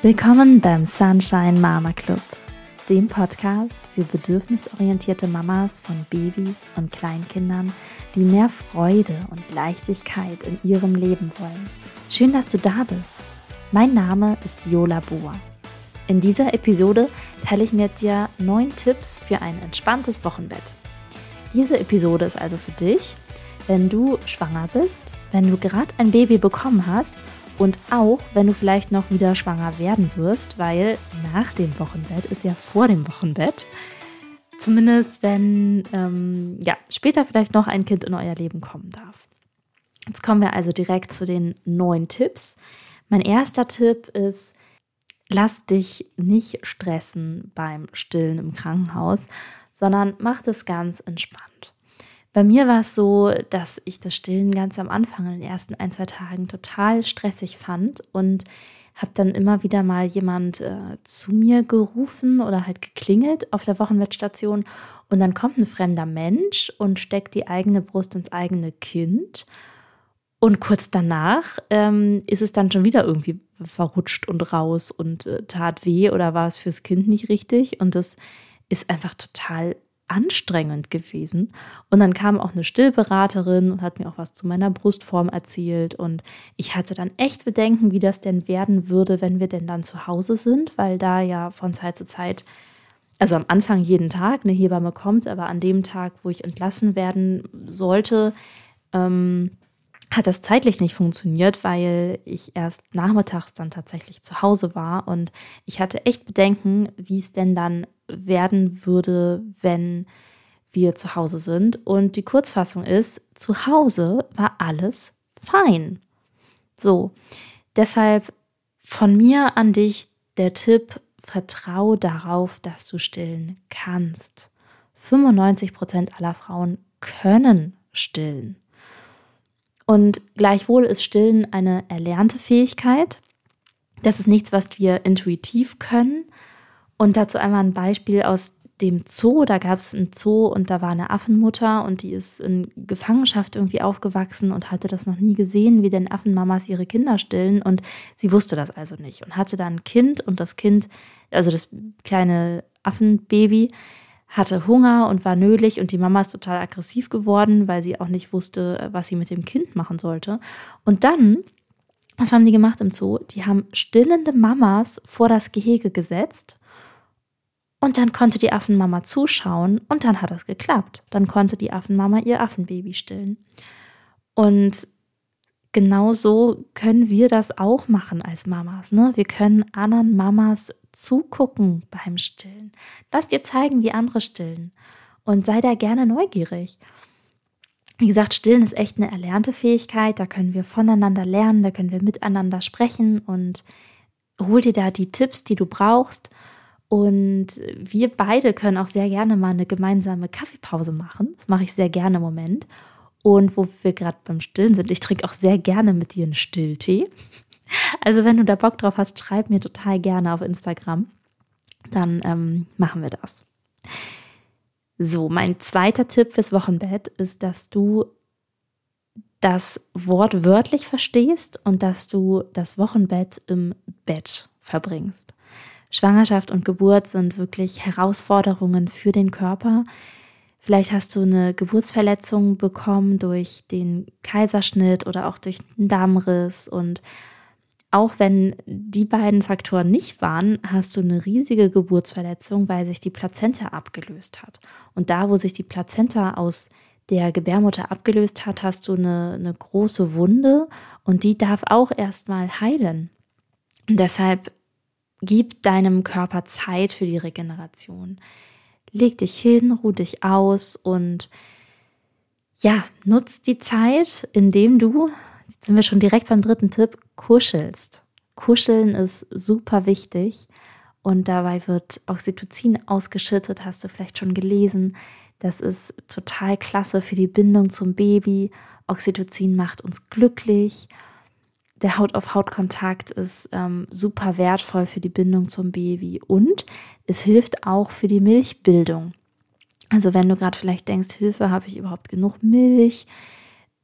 Willkommen beim Sunshine Mama Club, dem Podcast für bedürfnisorientierte Mamas von Babys und Kleinkindern, die mehr Freude und Leichtigkeit in ihrem Leben wollen. Schön, dass du da bist. Mein Name ist Viola Bohr. In dieser Episode teile ich mit dir neun Tipps für ein entspanntes Wochenbett. Diese Episode ist also für dich, wenn du schwanger bist, wenn du gerade ein Baby bekommen hast und auch, wenn du vielleicht noch wieder schwanger werden wirst, weil nach dem Wochenbett ist ja vor dem Wochenbett. Zumindest wenn ähm, ja, später vielleicht noch ein Kind in euer Leben kommen darf. Jetzt kommen wir also direkt zu den neun Tipps. Mein erster Tipp ist, lass dich nicht stressen beim Stillen im Krankenhaus, sondern mach das ganz entspannt. Bei mir war es so, dass ich das Stillen ganz am Anfang in den ersten ein, zwei Tagen total stressig fand und habe dann immer wieder mal jemand äh, zu mir gerufen oder halt geklingelt auf der Wochenbettstation und dann kommt ein fremder Mensch und steckt die eigene Brust ins eigene Kind und kurz danach ähm, ist es dann schon wieder irgendwie verrutscht und raus und äh, tat weh oder war es fürs Kind nicht richtig und das ist einfach total anstrengend gewesen. Und dann kam auch eine Stillberaterin und hat mir auch was zu meiner Brustform erzählt. Und ich hatte dann echt Bedenken, wie das denn werden würde, wenn wir denn dann zu Hause sind, weil da ja von Zeit zu Zeit, also am Anfang jeden Tag eine Hebamme kommt, aber an dem Tag, wo ich entlassen werden sollte, ähm, hat das zeitlich nicht funktioniert, weil ich erst nachmittags dann tatsächlich zu Hause war und ich hatte echt Bedenken, wie es denn dann werden würde, wenn wir zu Hause sind. Und die Kurzfassung ist, zu Hause war alles fein. So, deshalb von mir an dich der Tipp, vertrau darauf, dass du stillen kannst. 95 Prozent aller Frauen können stillen. Und gleichwohl ist Stillen eine erlernte Fähigkeit. Das ist nichts, was wir intuitiv können, und dazu einmal ein Beispiel aus dem Zoo. Da gab es ein Zoo und da war eine Affenmutter und die ist in Gefangenschaft irgendwie aufgewachsen und hatte das noch nie gesehen, wie denn Affenmamas ihre Kinder stillen. Und sie wusste das also nicht und hatte dann ein Kind und das Kind, also das kleine Affenbaby, hatte Hunger und war nölig und die Mama ist total aggressiv geworden, weil sie auch nicht wusste, was sie mit dem Kind machen sollte. Und dann, was haben die gemacht im Zoo? Die haben stillende Mamas vor das Gehege gesetzt und dann konnte die Affenmama zuschauen und dann hat es geklappt. Dann konnte die Affenmama ihr Affenbaby stillen. Und genau so können wir das auch machen als Mamas. Ne? Wir können anderen Mamas zugucken beim Stillen. Lass dir zeigen, wie andere stillen. Und sei da gerne neugierig. Wie gesagt, Stillen ist echt eine erlernte Fähigkeit. Da können wir voneinander lernen, da können wir miteinander sprechen und hol dir da die Tipps, die du brauchst. Und wir beide können auch sehr gerne mal eine gemeinsame Kaffeepause machen. Das mache ich sehr gerne im Moment. Und wo wir gerade beim Stillen sind, ich trinke auch sehr gerne mit dir einen Stilltee. Also wenn du da Bock drauf hast, schreib mir total gerne auf Instagram. Dann ähm, machen wir das. So, mein zweiter Tipp fürs Wochenbett ist, dass du das Wort wörtlich verstehst und dass du das Wochenbett im Bett verbringst. Schwangerschaft und Geburt sind wirklich Herausforderungen für den Körper. Vielleicht hast du eine Geburtsverletzung bekommen durch den Kaiserschnitt oder auch durch einen Darmriss. Und auch wenn die beiden Faktoren nicht waren, hast du eine riesige Geburtsverletzung, weil sich die Plazenta abgelöst hat. Und da, wo sich die Plazenta aus der Gebärmutter abgelöst hat, hast du eine, eine große Wunde und die darf auch erstmal heilen. Deshalb Gib deinem Körper Zeit für die Regeneration. Leg dich hin, ruh dich aus und ja, nutz die Zeit, indem du, jetzt sind wir schon direkt beim dritten Tipp, kuschelst. Kuscheln ist super wichtig und dabei wird Oxytocin ausgeschüttet, hast du vielleicht schon gelesen. Das ist total klasse für die Bindung zum Baby. Oxytocin macht uns glücklich der Haut-auf-Haut-Kontakt ist ähm, super wertvoll für die Bindung zum Baby und es hilft auch für die Milchbildung. Also wenn du gerade vielleicht denkst, Hilfe, habe ich überhaupt genug Milch?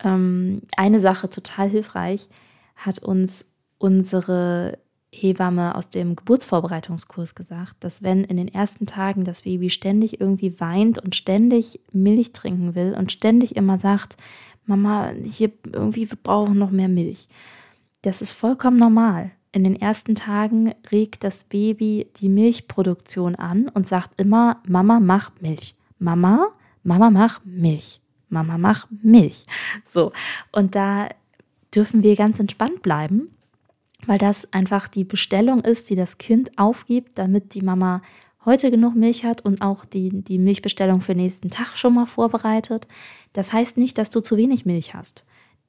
Ähm, eine Sache total hilfreich hat uns unsere Hebamme aus dem Geburtsvorbereitungskurs gesagt, dass wenn in den ersten Tagen das Baby ständig irgendwie weint und ständig Milch trinken will und ständig immer sagt, Mama, hier irgendwie wir brauchen noch mehr Milch. Das ist vollkommen normal. In den ersten Tagen regt das Baby die Milchproduktion an und sagt immer, Mama, mach Milch. Mama, Mama, mach Milch. Mama, mach Milch. So. Und da dürfen wir ganz entspannt bleiben weil das einfach die Bestellung ist, die das Kind aufgibt, damit die Mama heute genug Milch hat und auch die, die Milchbestellung für den nächsten Tag schon mal vorbereitet. Das heißt nicht, dass du zu wenig Milch hast.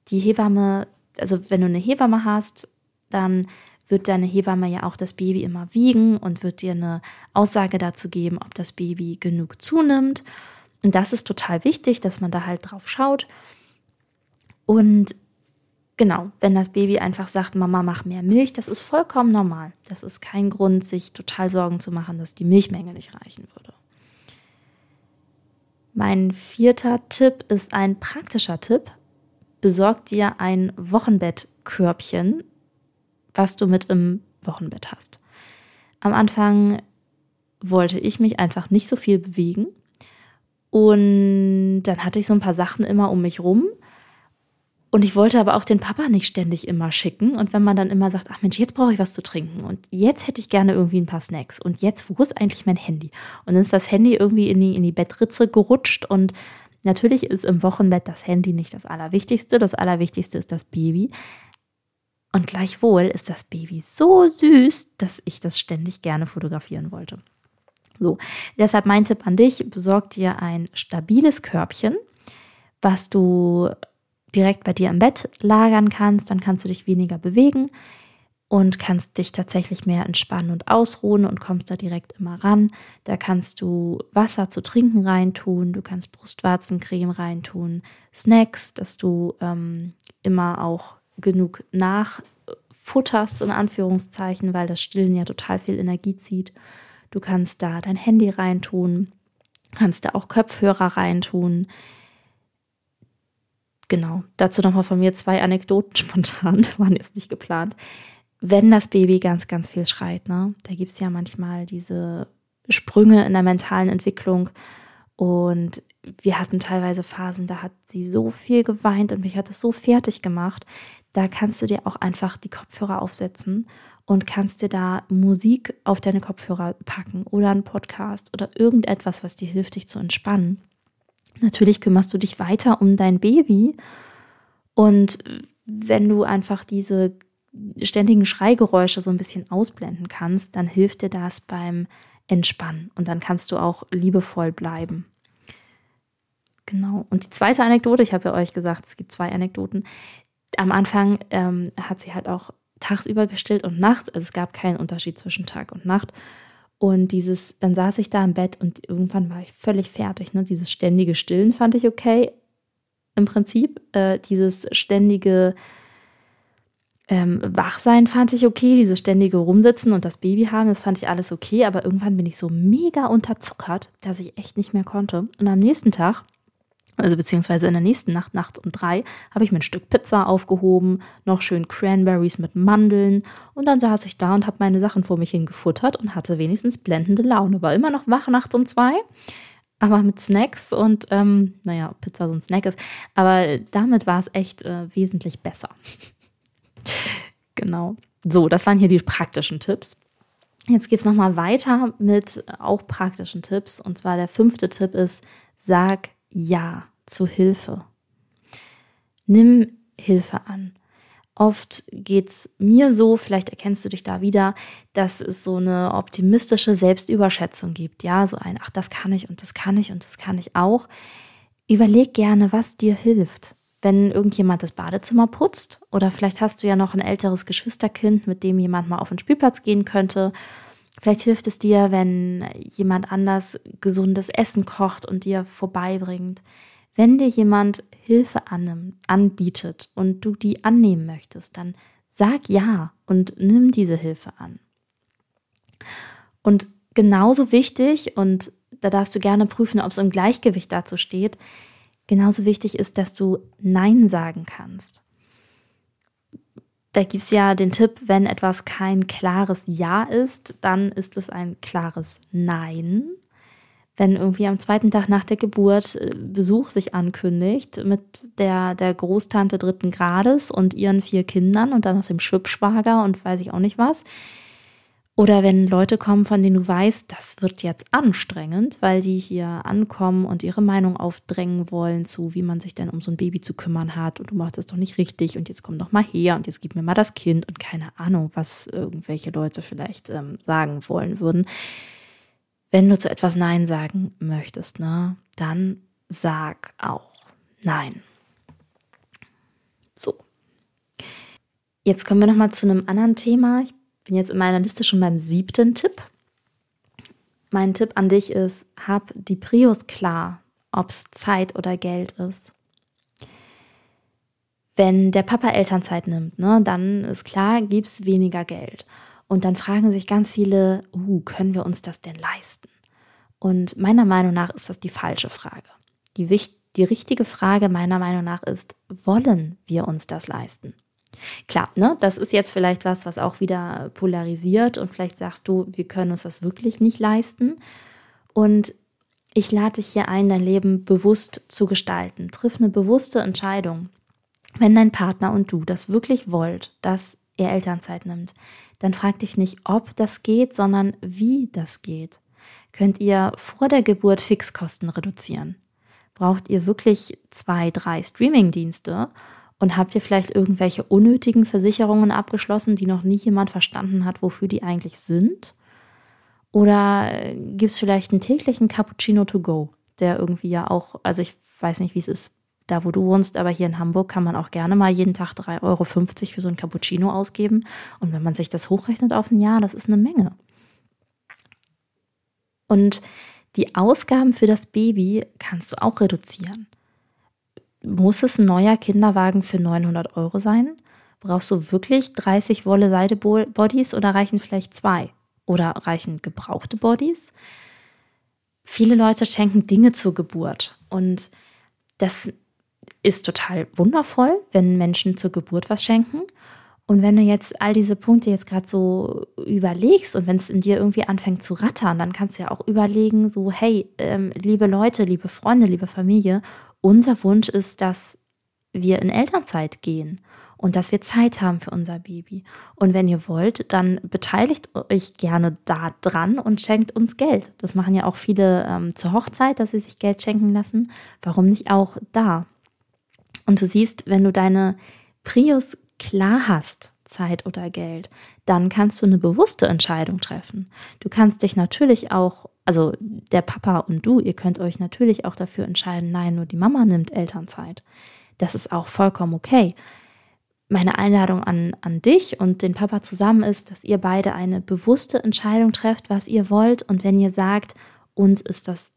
Die Hebamme, also wenn du eine Hebamme hast, dann wird deine Hebamme ja auch das Baby immer wiegen und wird dir eine Aussage dazu geben, ob das Baby genug zunimmt. Und das ist total wichtig, dass man da halt drauf schaut. Und Genau, wenn das Baby einfach sagt, Mama, mach mehr Milch, das ist vollkommen normal. Das ist kein Grund, sich total Sorgen zu machen, dass die Milchmenge nicht reichen würde. Mein vierter Tipp ist ein praktischer Tipp. Besorg dir ein Wochenbettkörbchen, was du mit im Wochenbett hast. Am Anfang wollte ich mich einfach nicht so viel bewegen. Und dann hatte ich so ein paar Sachen immer um mich rum und ich wollte aber auch den Papa nicht ständig immer schicken. Und wenn man dann immer sagt, ach Mensch, jetzt brauche ich was zu trinken und jetzt hätte ich gerne irgendwie ein paar Snacks und jetzt, wo ist eigentlich mein Handy? Und dann ist das Handy irgendwie in die, in die Bettritze gerutscht und natürlich ist im Wochenbett das Handy nicht das Allerwichtigste. Das Allerwichtigste ist das Baby. Und gleichwohl ist das Baby so süß, dass ich das ständig gerne fotografieren wollte. So, deshalb mein Tipp an dich, besorg dir ein stabiles Körbchen, was du direkt bei dir im Bett lagern kannst, dann kannst du dich weniger bewegen und kannst dich tatsächlich mehr entspannen und ausruhen und kommst da direkt immer ran. Da kannst du Wasser zu trinken reintun, du kannst Brustwarzencreme reintun, Snacks, dass du ähm, immer auch genug nachfutterst, in Anführungszeichen, weil das Stillen ja total viel Energie zieht. Du kannst da dein Handy reintun, kannst da auch Kopfhörer reintun genau, dazu nochmal von mir zwei Anekdoten spontan, waren jetzt nicht geplant. Wenn das Baby ganz, ganz viel schreit, ne, da gibt es ja manchmal diese Sprünge in der mentalen Entwicklung. Und wir hatten teilweise Phasen, da hat sie so viel geweint und mich hat das so fertig gemacht. Da kannst du dir auch einfach die Kopfhörer aufsetzen und kannst dir da Musik auf deine Kopfhörer packen oder einen Podcast oder irgendetwas, was dir hilft, dich zu entspannen. Natürlich kümmerst du dich weiter um dein Baby. Und wenn du einfach diese ständigen Schreigeräusche so ein bisschen ausblenden kannst, dann hilft dir das beim Entspannen. Und dann kannst du auch liebevoll bleiben. Genau. Und die zweite Anekdote, ich habe ja euch gesagt, es gibt zwei Anekdoten. Am Anfang ähm, hat sie halt auch tagsüber gestillt und nachts. Also es gab keinen Unterschied zwischen Tag und Nacht. Und dieses, dann saß ich da im Bett und irgendwann war ich völlig fertig. Ne? Dieses ständige Stillen fand ich okay. Im Prinzip, äh, dieses ständige ähm, Wachsein fand ich okay, dieses ständige Rumsitzen und das Baby haben, das fand ich alles okay, aber irgendwann bin ich so mega unterzuckert, dass ich echt nicht mehr konnte. Und am nächsten Tag also beziehungsweise in der nächsten Nacht, Nacht um drei, habe ich mir ein Stück Pizza aufgehoben, noch schön Cranberries mit Mandeln und dann saß ich da und habe meine Sachen vor mich hingefuttert und hatte wenigstens blendende Laune. War immer noch wach nachts um zwei, aber mit Snacks und, ähm, naja, Pizza so ein Snack ist, aber damit war es echt äh, wesentlich besser. genau. So, das waren hier die praktischen Tipps. Jetzt geht es nochmal weiter mit auch praktischen Tipps. Und zwar der fünfte Tipp ist, sag ja zu Hilfe. Nimm Hilfe an. Oft geht es mir so, vielleicht erkennst du dich da wieder, dass es so eine optimistische Selbstüberschätzung gibt. Ja, so ein, ach, das kann ich und das kann ich und das kann ich auch. Überleg gerne, was dir hilft. Wenn irgendjemand das Badezimmer putzt oder vielleicht hast du ja noch ein älteres Geschwisterkind, mit dem jemand mal auf den Spielplatz gehen könnte Vielleicht hilft es dir, wenn jemand anders gesundes Essen kocht und dir vorbeibringt. Wenn dir jemand Hilfe annimmt, anbietet und du die annehmen möchtest, dann sag ja und nimm diese Hilfe an. Und genauso wichtig, und da darfst du gerne prüfen, ob es im Gleichgewicht dazu steht, genauso wichtig ist, dass du Nein sagen kannst da gibt es ja den Tipp, wenn etwas kein klares Ja ist, dann ist es ein klares Nein. Wenn irgendwie am zweiten Tag nach der Geburt äh, Besuch sich ankündigt mit der, der Großtante dritten Grades und ihren vier Kindern und dann aus dem Schwippschwager und weiß ich auch nicht was, oder wenn Leute kommen, von denen du weißt, das wird jetzt anstrengend, weil die hier ankommen und ihre Meinung aufdrängen wollen zu, wie man sich denn um so ein Baby zu kümmern hat und du machst das doch nicht richtig und jetzt komm doch mal her und jetzt gib mir mal das Kind und keine Ahnung, was irgendwelche Leute vielleicht ähm, sagen wollen würden. Wenn du zu etwas Nein sagen möchtest, ne, dann sag auch Nein. So. Jetzt kommen wir nochmal zu einem anderen Thema. Ich bin jetzt in meiner Liste schon beim siebten Tipp. Mein Tipp an dich ist, hab die Prios klar, ob es Zeit oder Geld ist. Wenn der Papa Elternzeit nimmt, ne, dann ist klar, gibt es weniger Geld. Und dann fragen sich ganz viele, uh, können wir uns das denn leisten? Und meiner Meinung nach ist das die falsche Frage. Die, die richtige Frage meiner Meinung nach ist, wollen wir uns das leisten? Klar, ne, das ist jetzt vielleicht was, was auch wieder polarisiert und vielleicht sagst du, wir können uns das wirklich nicht leisten. Und ich lade dich hier ein, dein Leben bewusst zu gestalten. Triff eine bewusste Entscheidung. Wenn dein Partner und du das wirklich wollt, dass er Elternzeit nimmt, dann frag dich nicht, ob das geht, sondern wie das geht. Könnt ihr vor der Geburt Fixkosten reduzieren? Braucht ihr wirklich zwei, drei Streamingdienste? Und habt ihr vielleicht irgendwelche unnötigen Versicherungen abgeschlossen, die noch nie jemand verstanden hat, wofür die eigentlich sind? Oder äh, gibt es vielleicht einen täglichen Cappuccino to go, der irgendwie ja auch, also ich weiß nicht, wie es ist, da wo du wohnst, aber hier in Hamburg kann man auch gerne mal jeden Tag 3,50 Euro für so ein Cappuccino ausgeben. Und wenn man sich das hochrechnet auf ein Jahr, das ist eine Menge. Und die Ausgaben für das Baby kannst du auch reduzieren. Muss es ein neuer Kinderwagen für 900 Euro sein? Brauchst du wirklich 30 Wolle-Seide-Bodies oder reichen vielleicht zwei? Oder reichen gebrauchte Bodies? Viele Leute schenken Dinge zur Geburt und das ist total wundervoll, wenn Menschen zur Geburt was schenken. Und wenn du jetzt all diese Punkte jetzt gerade so überlegst und wenn es in dir irgendwie anfängt zu rattern, dann kannst du ja auch überlegen, so, hey, ähm, liebe Leute, liebe Freunde, liebe Familie, unser Wunsch ist, dass wir in Elternzeit gehen und dass wir Zeit haben für unser Baby. Und wenn ihr wollt, dann beteiligt euch gerne da dran und schenkt uns Geld. Das machen ja auch viele ähm, zur Hochzeit, dass sie sich Geld schenken lassen. Warum nicht auch da? Und du siehst, wenn du deine Prius klar hast, Zeit oder Geld, dann kannst du eine bewusste Entscheidung treffen. Du kannst dich natürlich auch also der Papa und du, ihr könnt euch natürlich auch dafür entscheiden, nein, nur die Mama nimmt Elternzeit. Das ist auch vollkommen okay. Meine Einladung an, an dich und den Papa zusammen ist, dass ihr beide eine bewusste Entscheidung trefft, was ihr wollt. Und wenn ihr sagt, uns ist das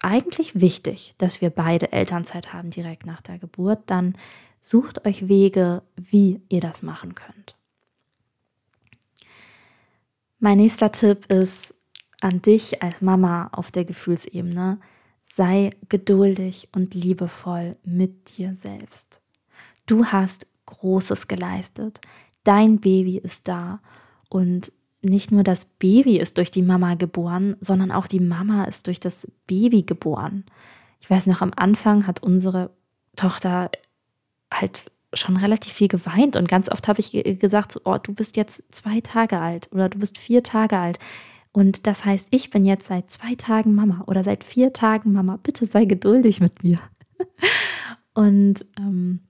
eigentlich wichtig, dass wir beide Elternzeit haben direkt nach der Geburt, dann sucht euch Wege, wie ihr das machen könnt. Mein nächster Tipp ist, an dich als Mama auf der Gefühlsebene, sei geduldig und liebevoll mit dir selbst. Du hast Großes geleistet. Dein Baby ist da und nicht nur das Baby ist durch die Mama geboren, sondern auch die Mama ist durch das Baby geboren. Ich weiß noch, am Anfang hat unsere Tochter halt schon relativ viel geweint und ganz oft habe ich gesagt, oh, du bist jetzt zwei Tage alt oder du bist vier Tage alt. Und das heißt, ich bin jetzt seit zwei Tagen Mama oder seit vier Tagen Mama. Bitte sei geduldig mit mir. Und ähm,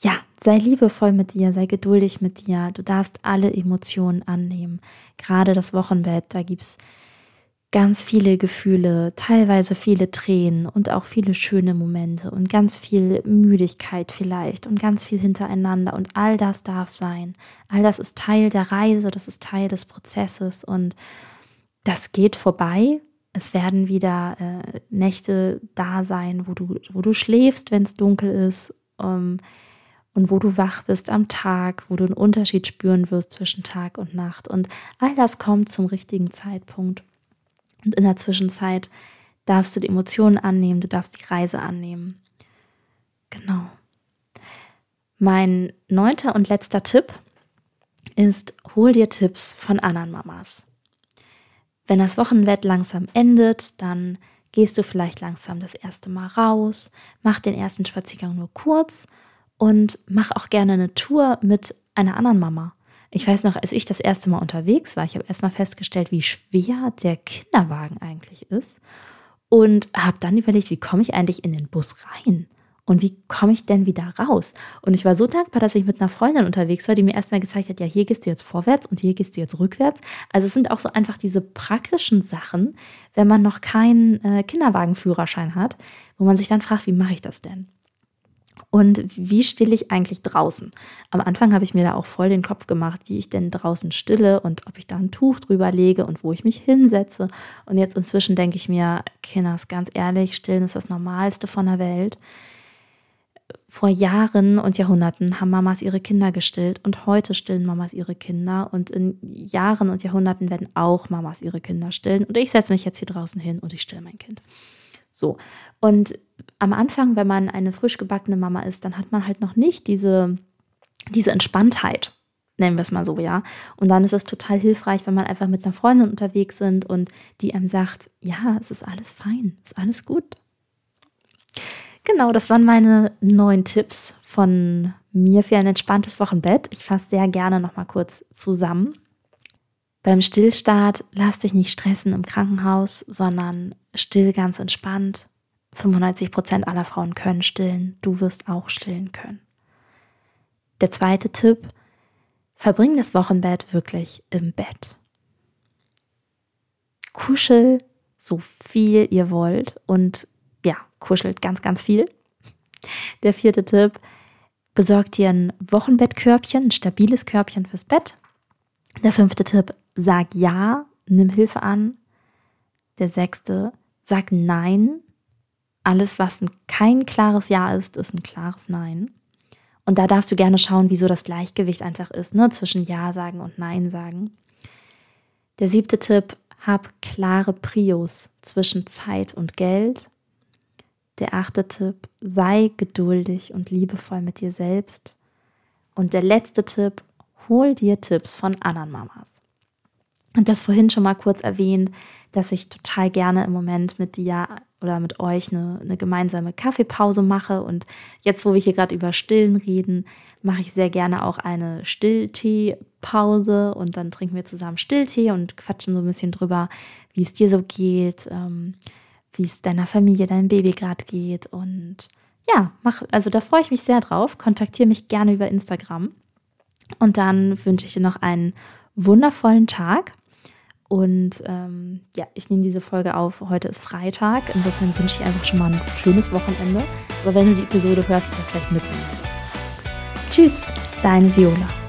ja, sei liebevoll mit dir, sei geduldig mit dir. Du darfst alle Emotionen annehmen. Gerade das Wochenbett, da gibt es ganz viele Gefühle, teilweise viele Tränen und auch viele schöne Momente und ganz viel Müdigkeit vielleicht und ganz viel hintereinander und all das darf sein. All das ist Teil der Reise, das ist Teil des Prozesses und das geht vorbei. Es werden wieder äh, Nächte da sein, wo du, wo du schläfst, wenn es dunkel ist. Ähm, und wo du wach bist am Tag, wo du einen Unterschied spüren wirst zwischen Tag und Nacht. Und all das kommt zum richtigen Zeitpunkt. Und in der Zwischenzeit darfst du die Emotionen annehmen, du darfst die Reise annehmen. Genau. Mein neunter und letzter Tipp ist, hol dir Tipps von anderen Mamas. Wenn das Wochenbett langsam endet, dann gehst du vielleicht langsam das erste Mal raus, mach den ersten Spaziergang nur kurz und mach auch gerne eine Tour mit einer anderen Mama. Ich weiß noch, als ich das erste Mal unterwegs war, ich habe erstmal festgestellt, wie schwer der Kinderwagen eigentlich ist und habe dann überlegt, wie komme ich eigentlich in den Bus rein? Und wie komme ich denn wieder raus? Und ich war so dankbar, dass ich mit einer Freundin unterwegs war, die mir erstmal gezeigt hat, ja, hier gehst du jetzt vorwärts und hier gehst du jetzt rückwärts. Also es sind auch so einfach diese praktischen Sachen, wenn man noch keinen äh, Kinderwagenführerschein hat, wo man sich dann fragt, wie mache ich das denn? Und wie stille ich eigentlich draußen? Am Anfang habe ich mir da auch voll den Kopf gemacht, wie ich denn draußen stille und ob ich da ein Tuch drüber lege und wo ich mich hinsetze. Und jetzt inzwischen denke ich mir, Kinders, ganz ehrlich, stillen ist das Normalste von der Welt. Vor Jahren und Jahrhunderten haben Mamas ihre Kinder gestillt und heute stillen Mamas ihre Kinder und in Jahren und Jahrhunderten werden auch Mamas ihre Kinder stillen und ich setze mich jetzt hier draußen hin und ich stille mein Kind. So. Und am Anfang, wenn man eine frisch gebackene Mama ist, dann hat man halt noch nicht diese, diese Entspanntheit, nennen wir es mal so, ja. Und dann ist es total hilfreich, wenn man einfach mit einer Freundin unterwegs sind und die einem sagt, ja, es ist alles fein, es ist alles gut. Genau, das waren meine neun Tipps von mir für ein entspanntes Wochenbett. Ich fasse sehr gerne nochmal kurz zusammen. Beim Stillstart lass dich nicht stressen im Krankenhaus, sondern still ganz entspannt. 95 Prozent aller Frauen können stillen. Du wirst auch stillen können. Der zweite Tipp, verbring das Wochenbett wirklich im Bett. Kuschel so viel ihr wollt und ja, kuschelt ganz, ganz viel. Der vierte Tipp, besorgt dir ein Wochenbettkörbchen, ein stabiles Körbchen fürs Bett. Der fünfte Tipp, sag ja, nimm Hilfe an. Der sechste, sag nein. Alles, was kein klares Ja ist, ist ein klares Nein. Und da darfst du gerne schauen, wieso das Gleichgewicht einfach ist, ne, zwischen Ja sagen und Nein sagen. Der siebte Tipp, hab klare Prios zwischen Zeit und Geld. Der achte Tipp, sei geduldig und liebevoll mit dir selbst. Und der letzte Tipp, hol dir Tipps von anderen Mamas. Und das vorhin schon mal kurz erwähnt, dass ich total gerne im Moment mit dir oder mit euch eine, eine gemeinsame Kaffeepause mache. Und jetzt, wo wir hier gerade über Stillen reden, mache ich sehr gerne auch eine Stilltee-Pause und dann trinken wir zusammen Stilltee und quatschen so ein bisschen drüber, wie es dir so geht, ähm, wie es deiner Familie, deinem Baby gerade geht. Und ja, mach, also da freue ich mich sehr drauf. Kontaktiere mich gerne über Instagram. Und dann wünsche ich dir noch einen wundervollen Tag. Und ähm, ja, ich nehme diese Folge auf. Heute ist Freitag. Insofern wünsche ich einfach schon mal ein schönes Wochenende. Aber wenn du die Episode hörst, ist ja vielleicht mitten. Tschüss, deine Viola.